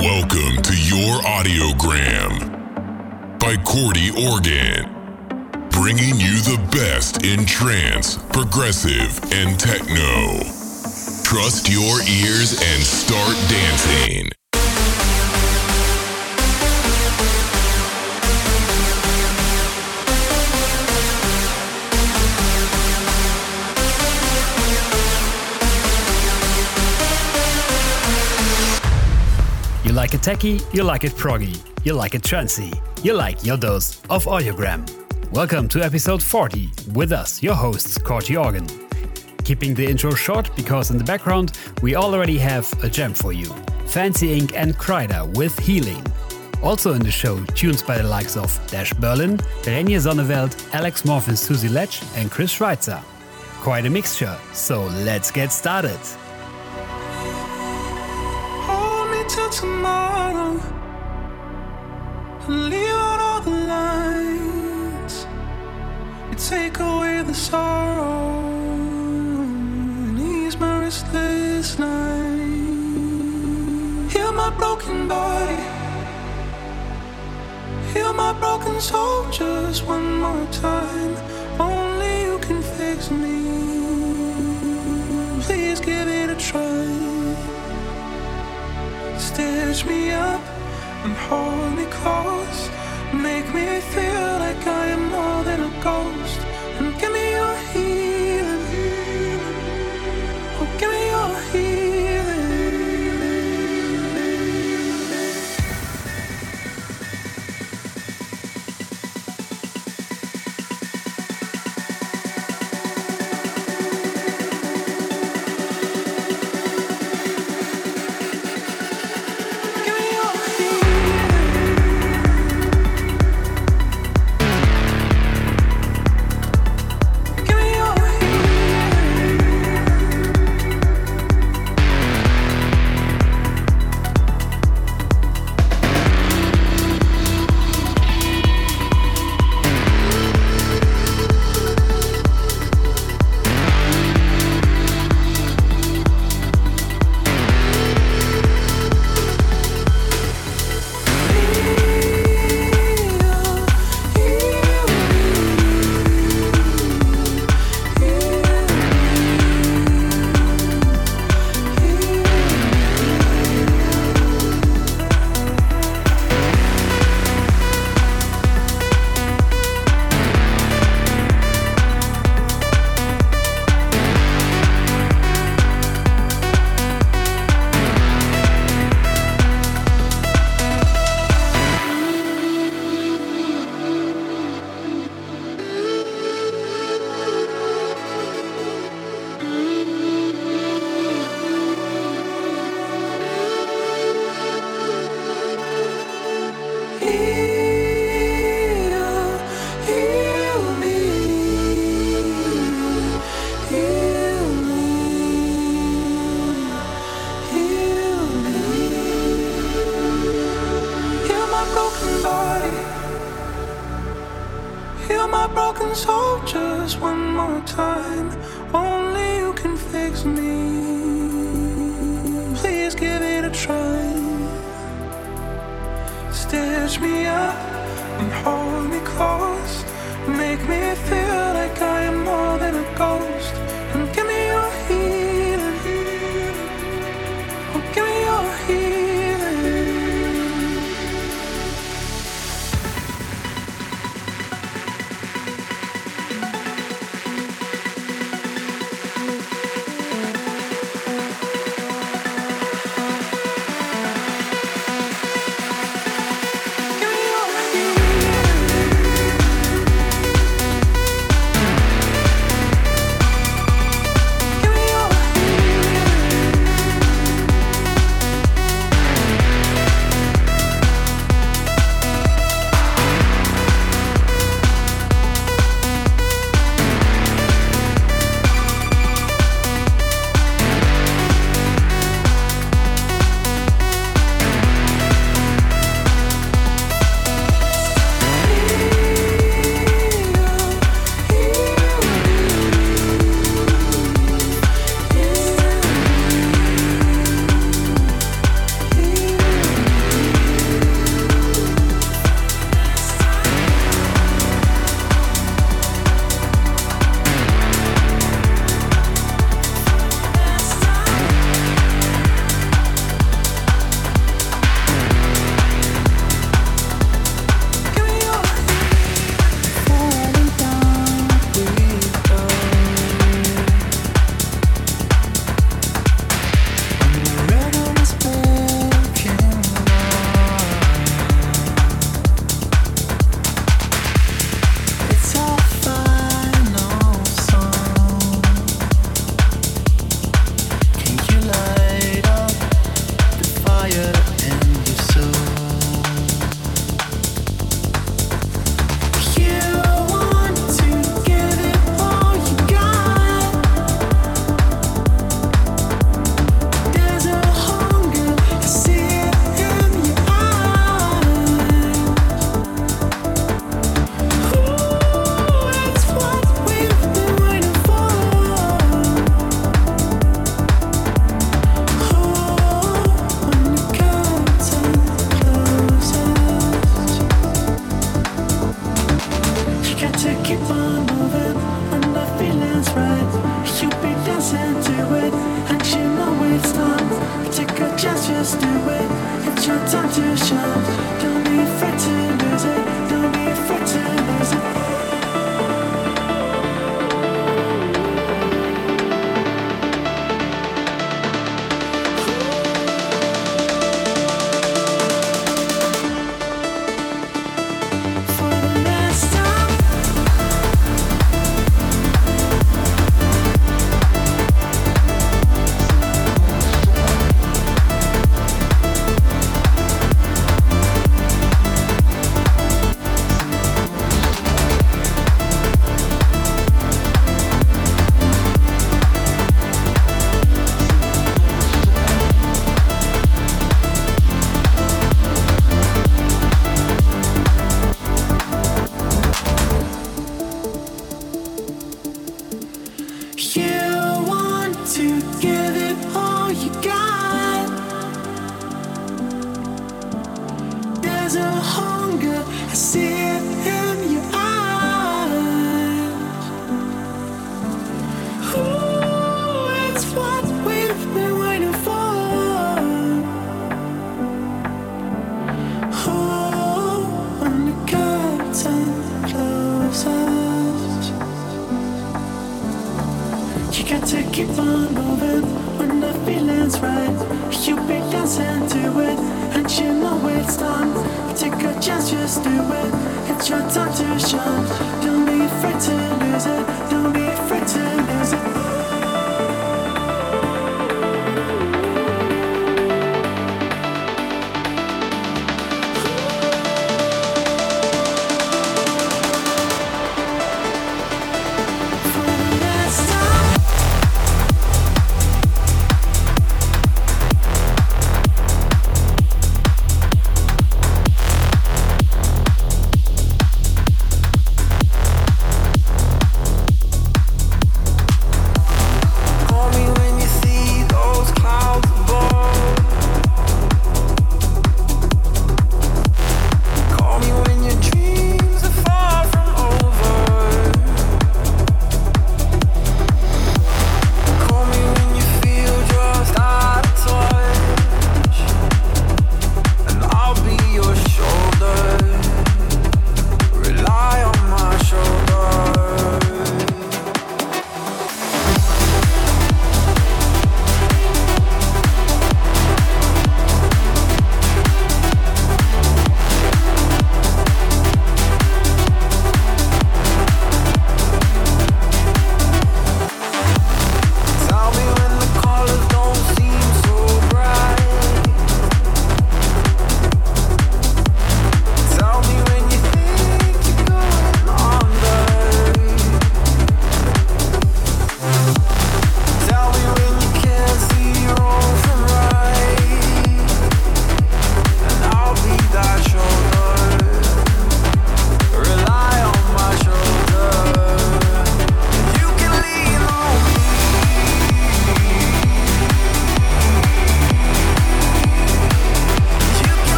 Welcome to your audiogram by Cordy Organ, bringing you the best in trance, progressive, and techno. Trust your ears and start dancing. Like it techie, you like it proggy, you like it trancy, you like your dose of audiogram. Welcome to episode 40 with us, your hosts, Corty Organ. Keeping the intro short because in the background we already have a gem for you Fancy Inc and Kreider with Healing. Also in the show, tunes by the likes of Dash Berlin, Renje Sonneveld, Alex Morphin, Susie Letch, and Chris Schweizer. Quite a mixture, so let's get started. Tomorrow. Leave out all the lines. You take away the sorrow. And ease my restless night. Heal my broken body. Heal my broken soul just one more time. Only you can fix me. Please give it a try. Stitch me up and hold me close. Make me feel like I am more than a ghost. And give me your healing. Oh, give me your healing. Close. Make me feel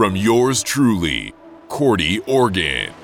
from yours truly, Cordy Organ.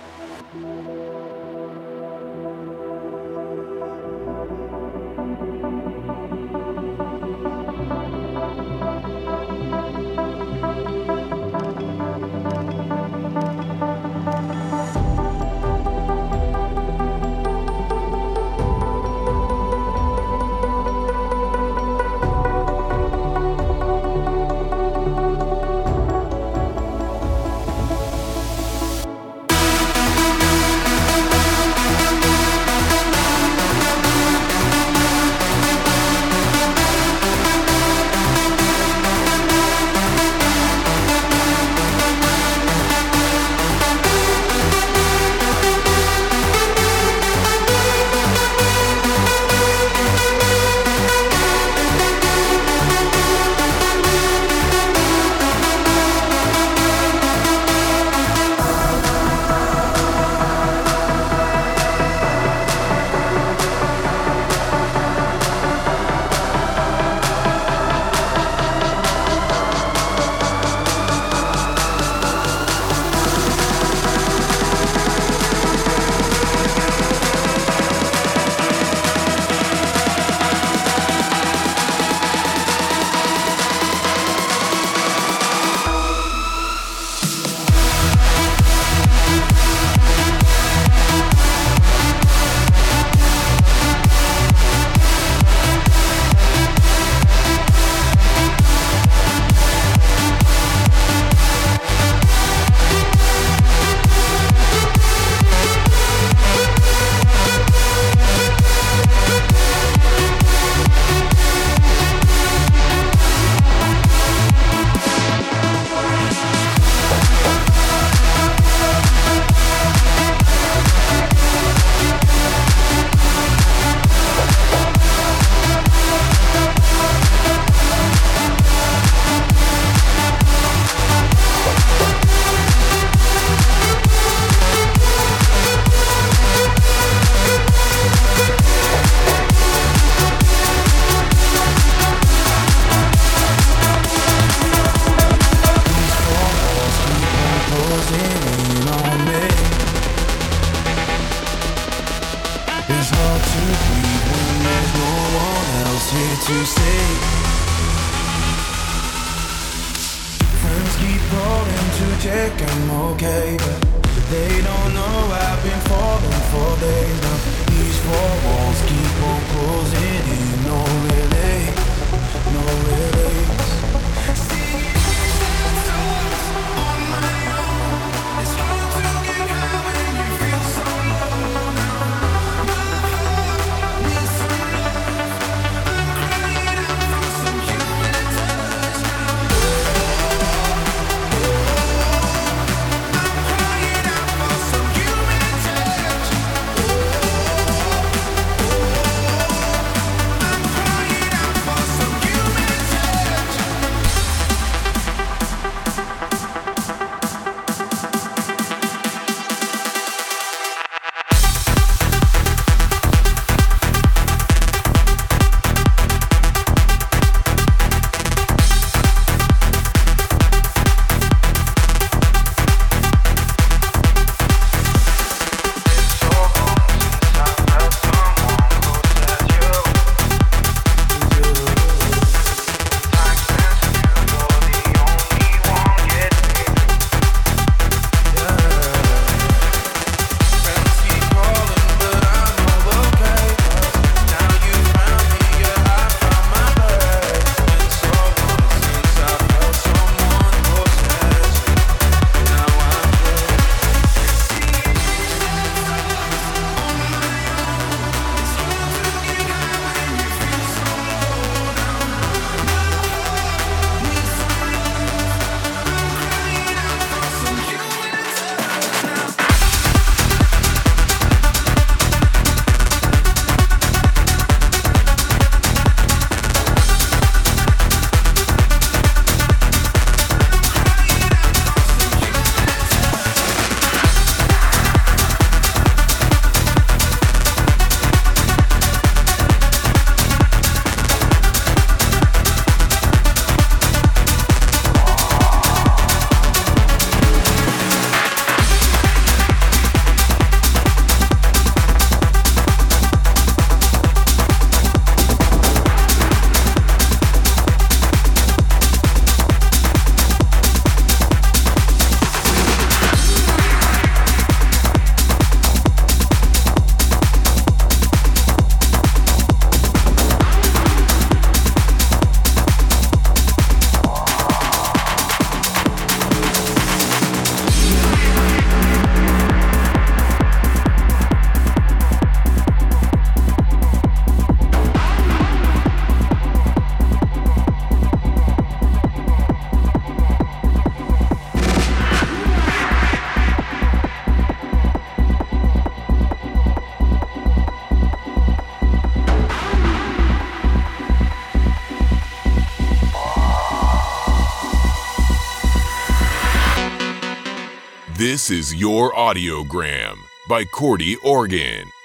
This is Your Audiogram by Cordy Organ.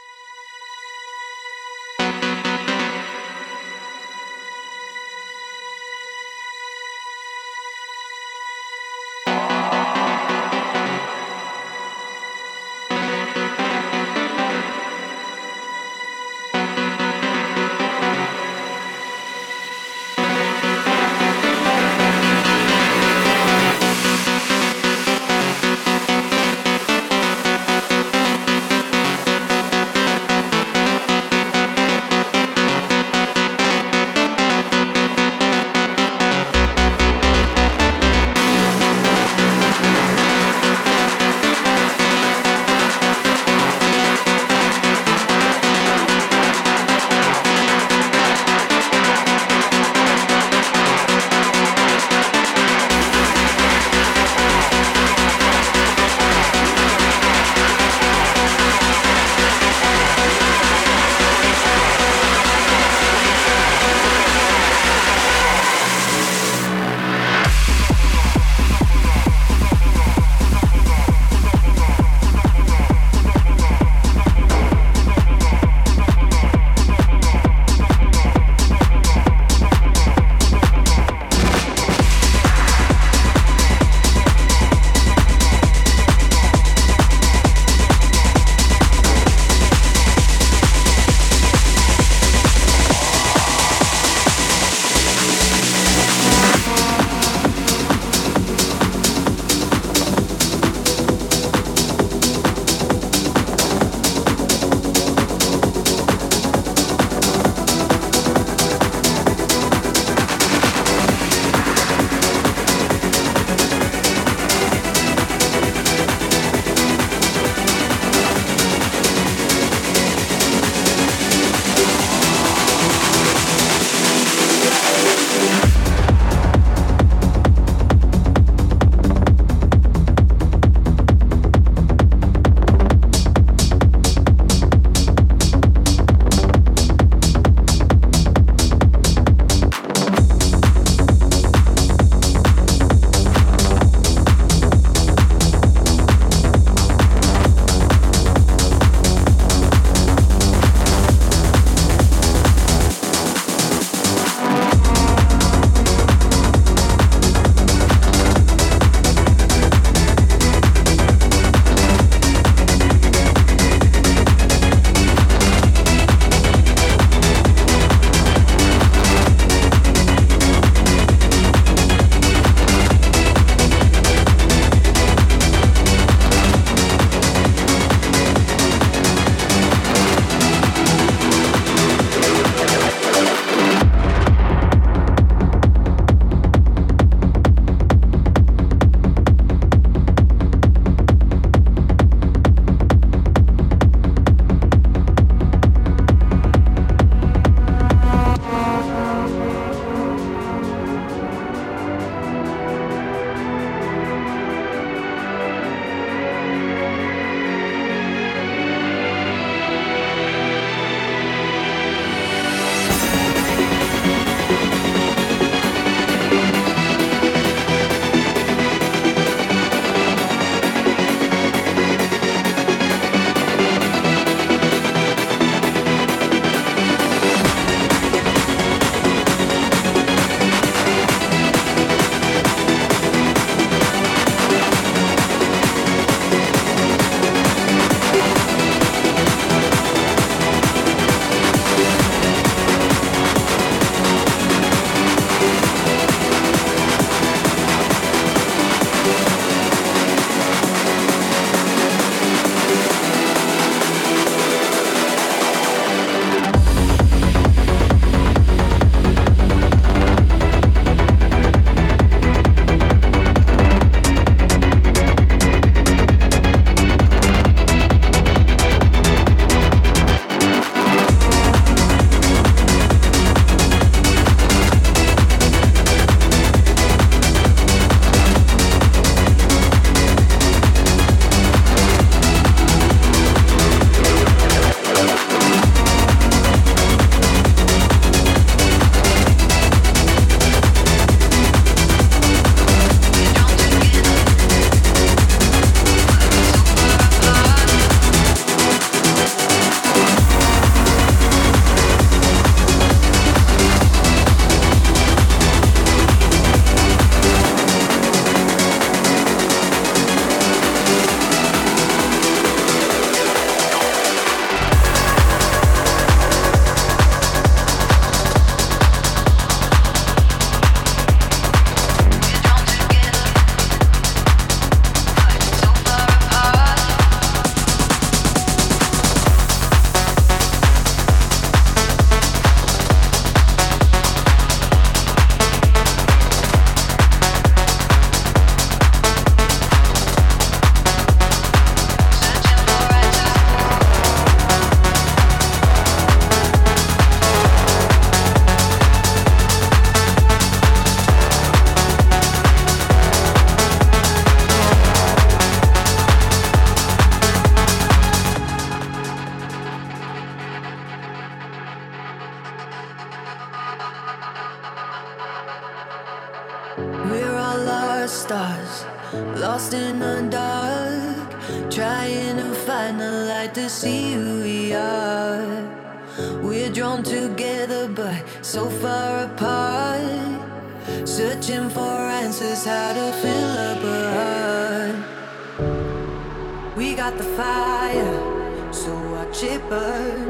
We got the fire, so watch it burn.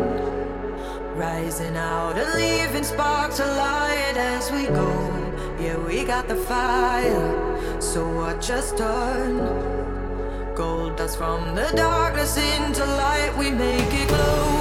Rising out and leaving sparks a light as we go. Yeah, we got the fire, so watch us turn. Gold dust from the darkness into light, we make it glow.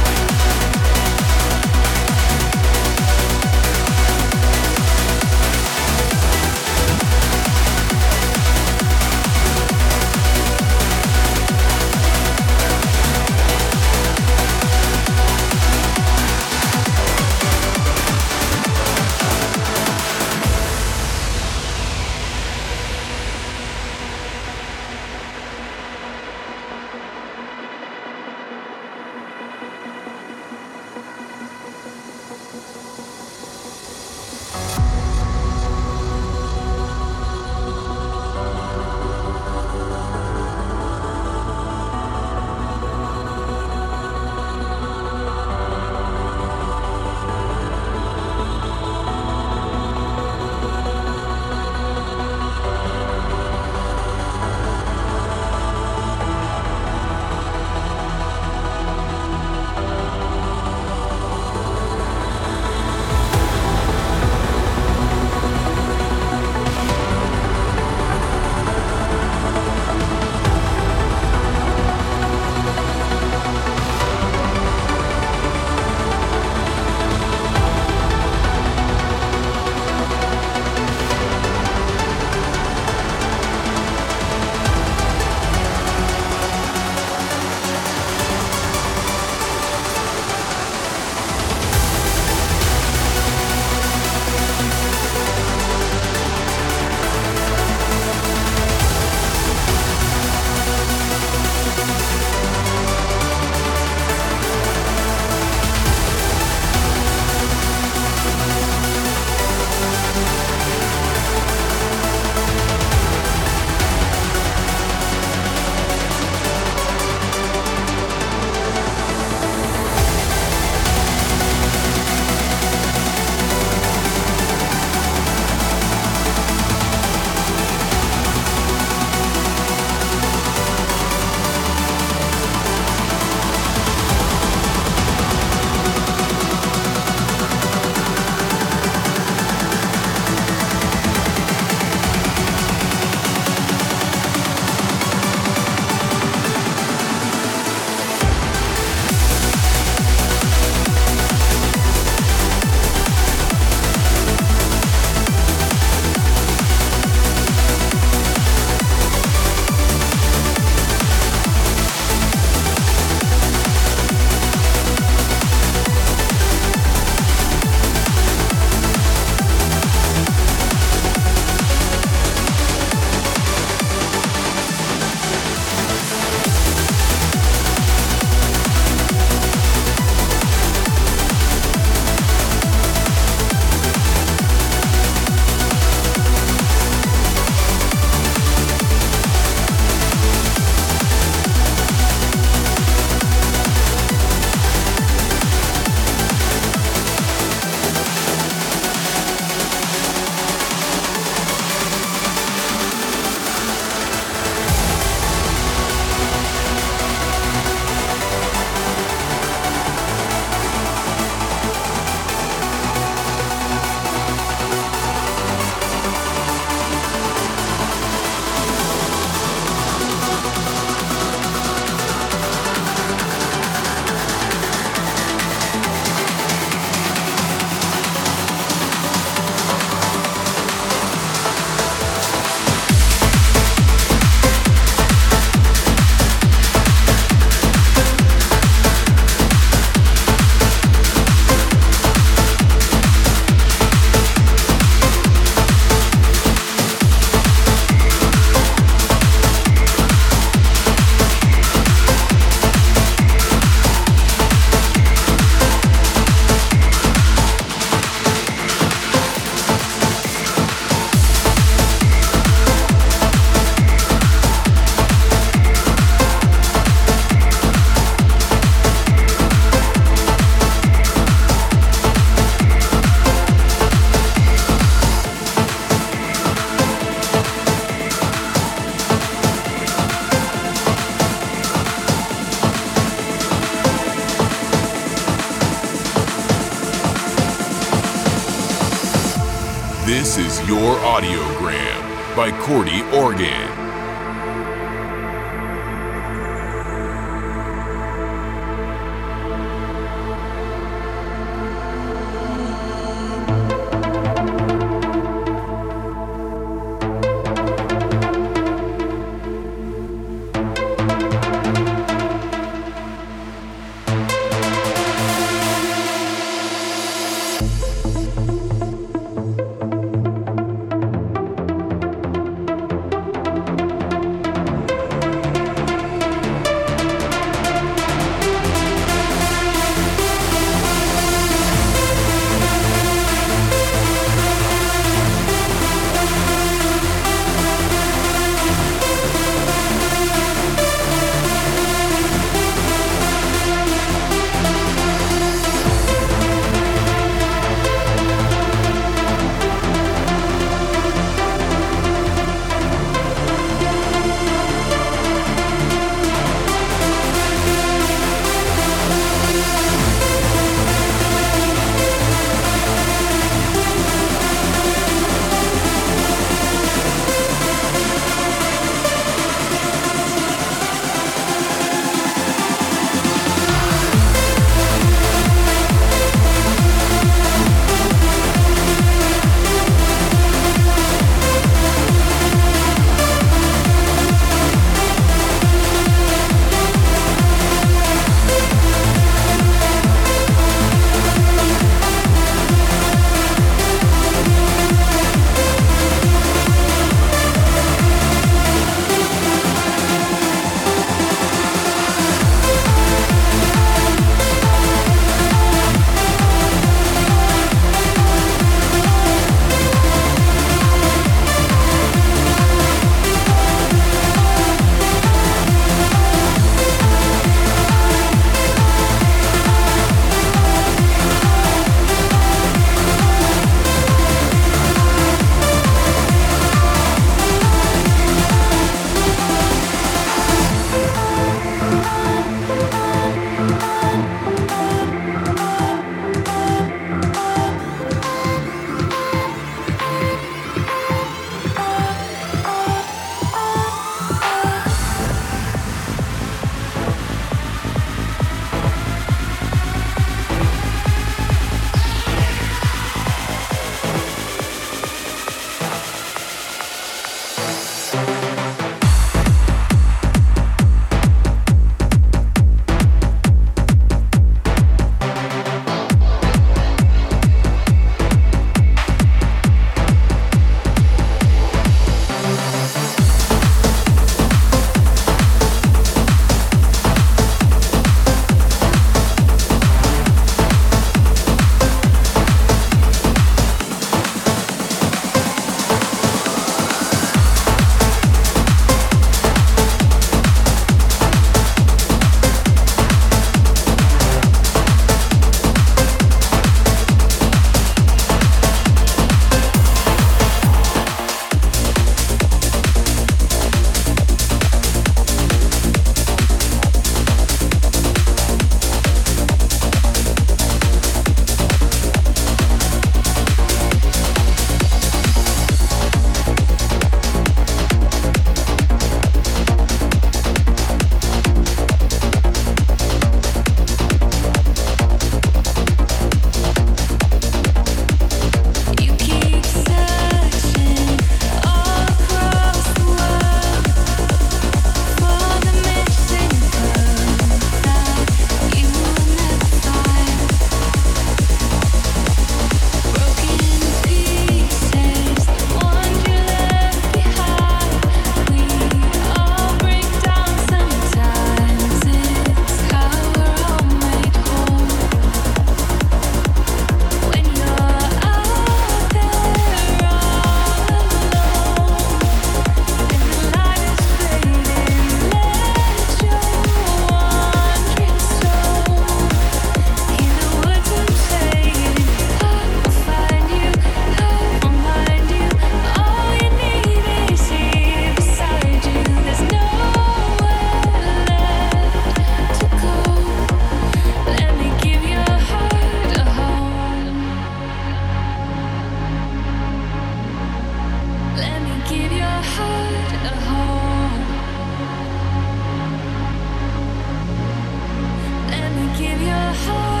in your heart.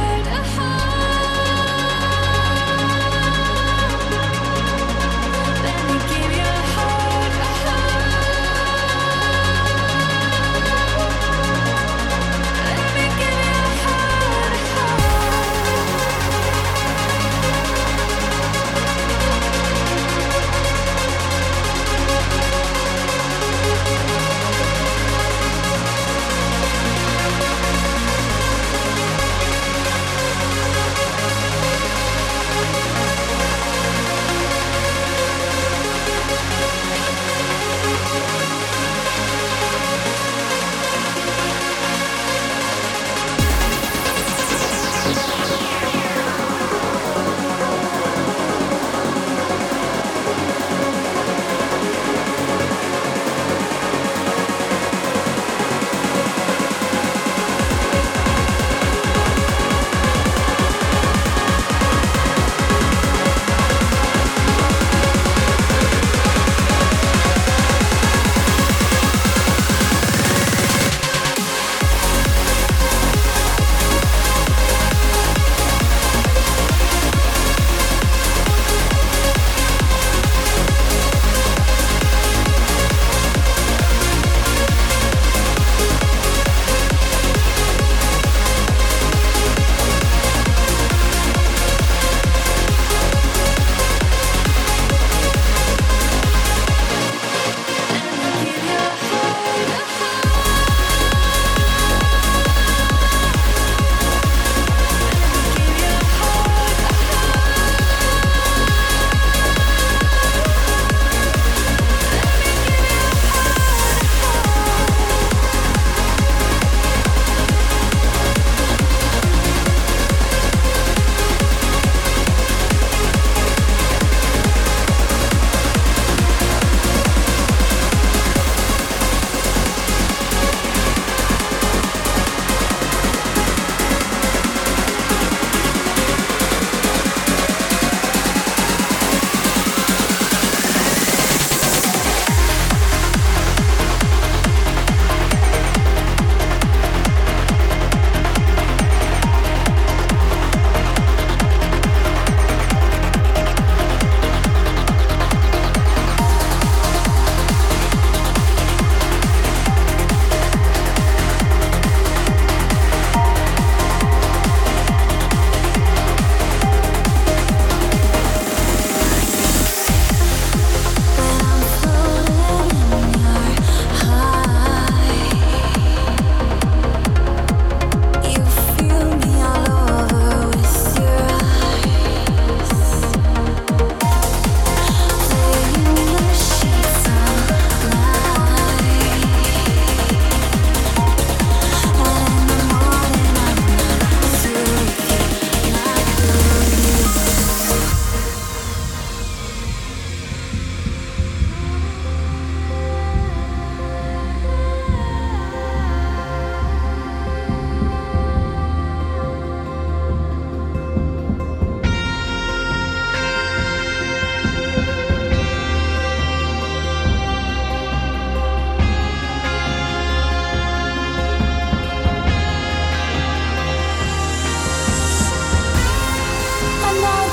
love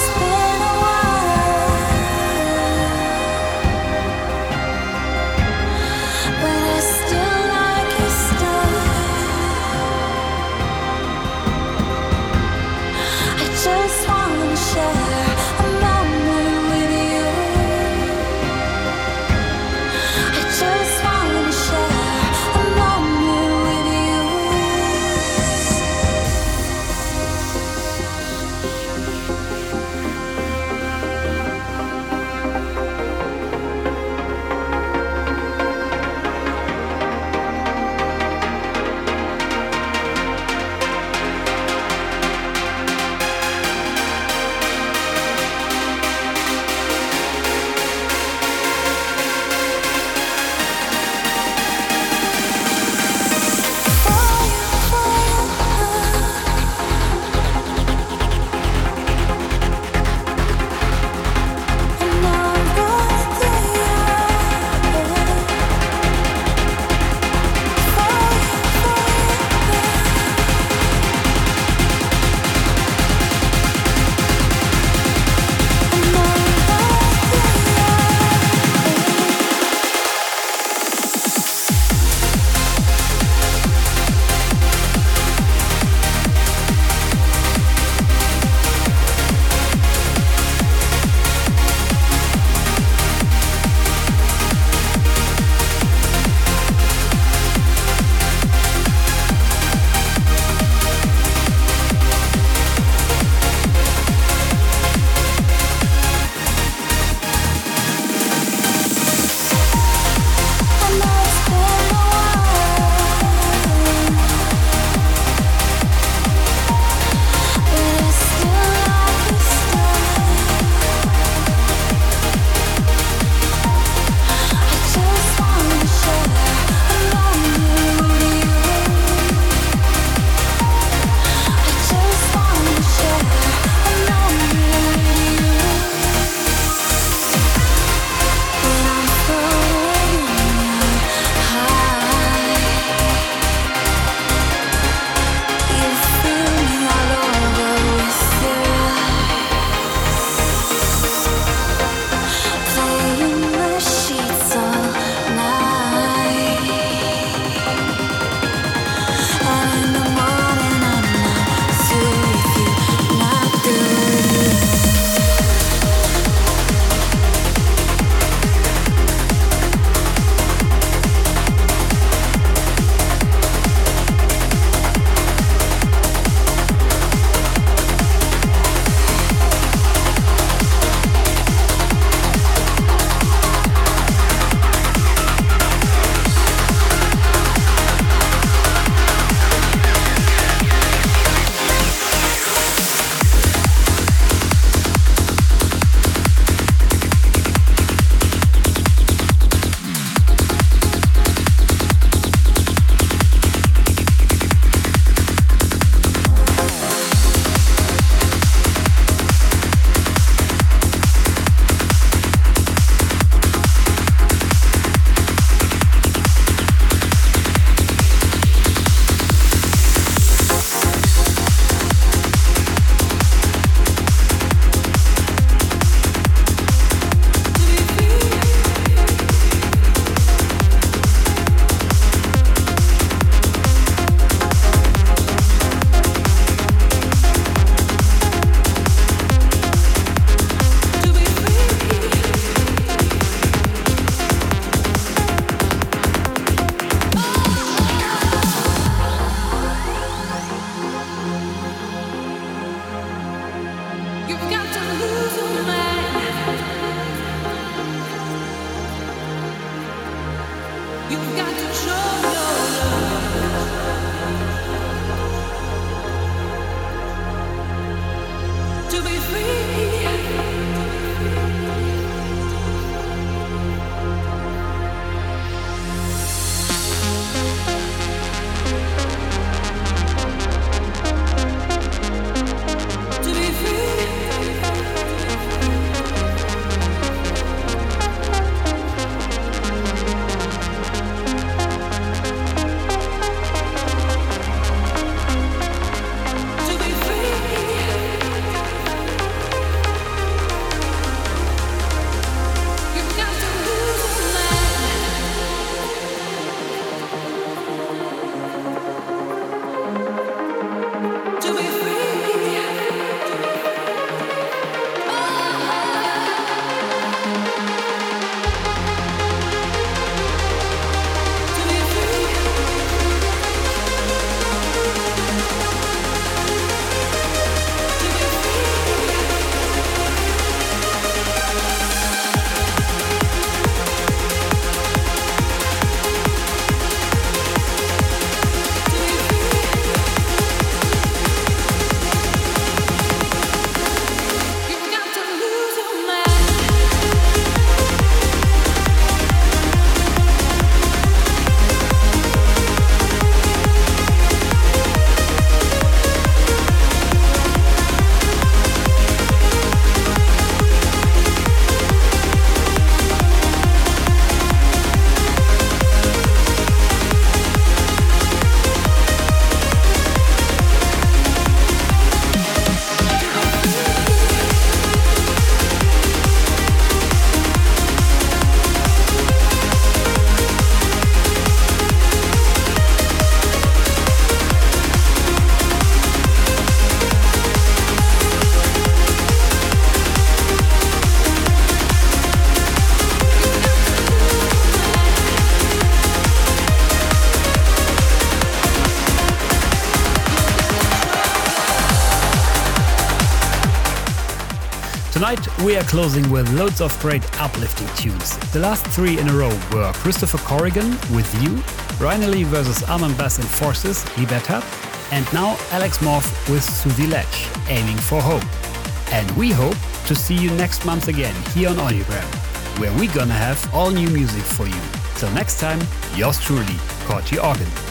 we are closing with loads of great uplifting tunes. The last three in a row were Christopher Corrigan with You, Reinali vs Armin Bass and Forces, Better, and now Alex Morph with Sudi Ledge, Aiming for Hope. And we hope to see you next month again here on Audiogram, where we're gonna have all new music for you. Till next time, yours truly, Corti Organ.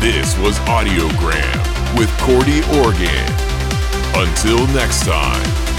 Was Audiogram with Corti Organ. Until next time.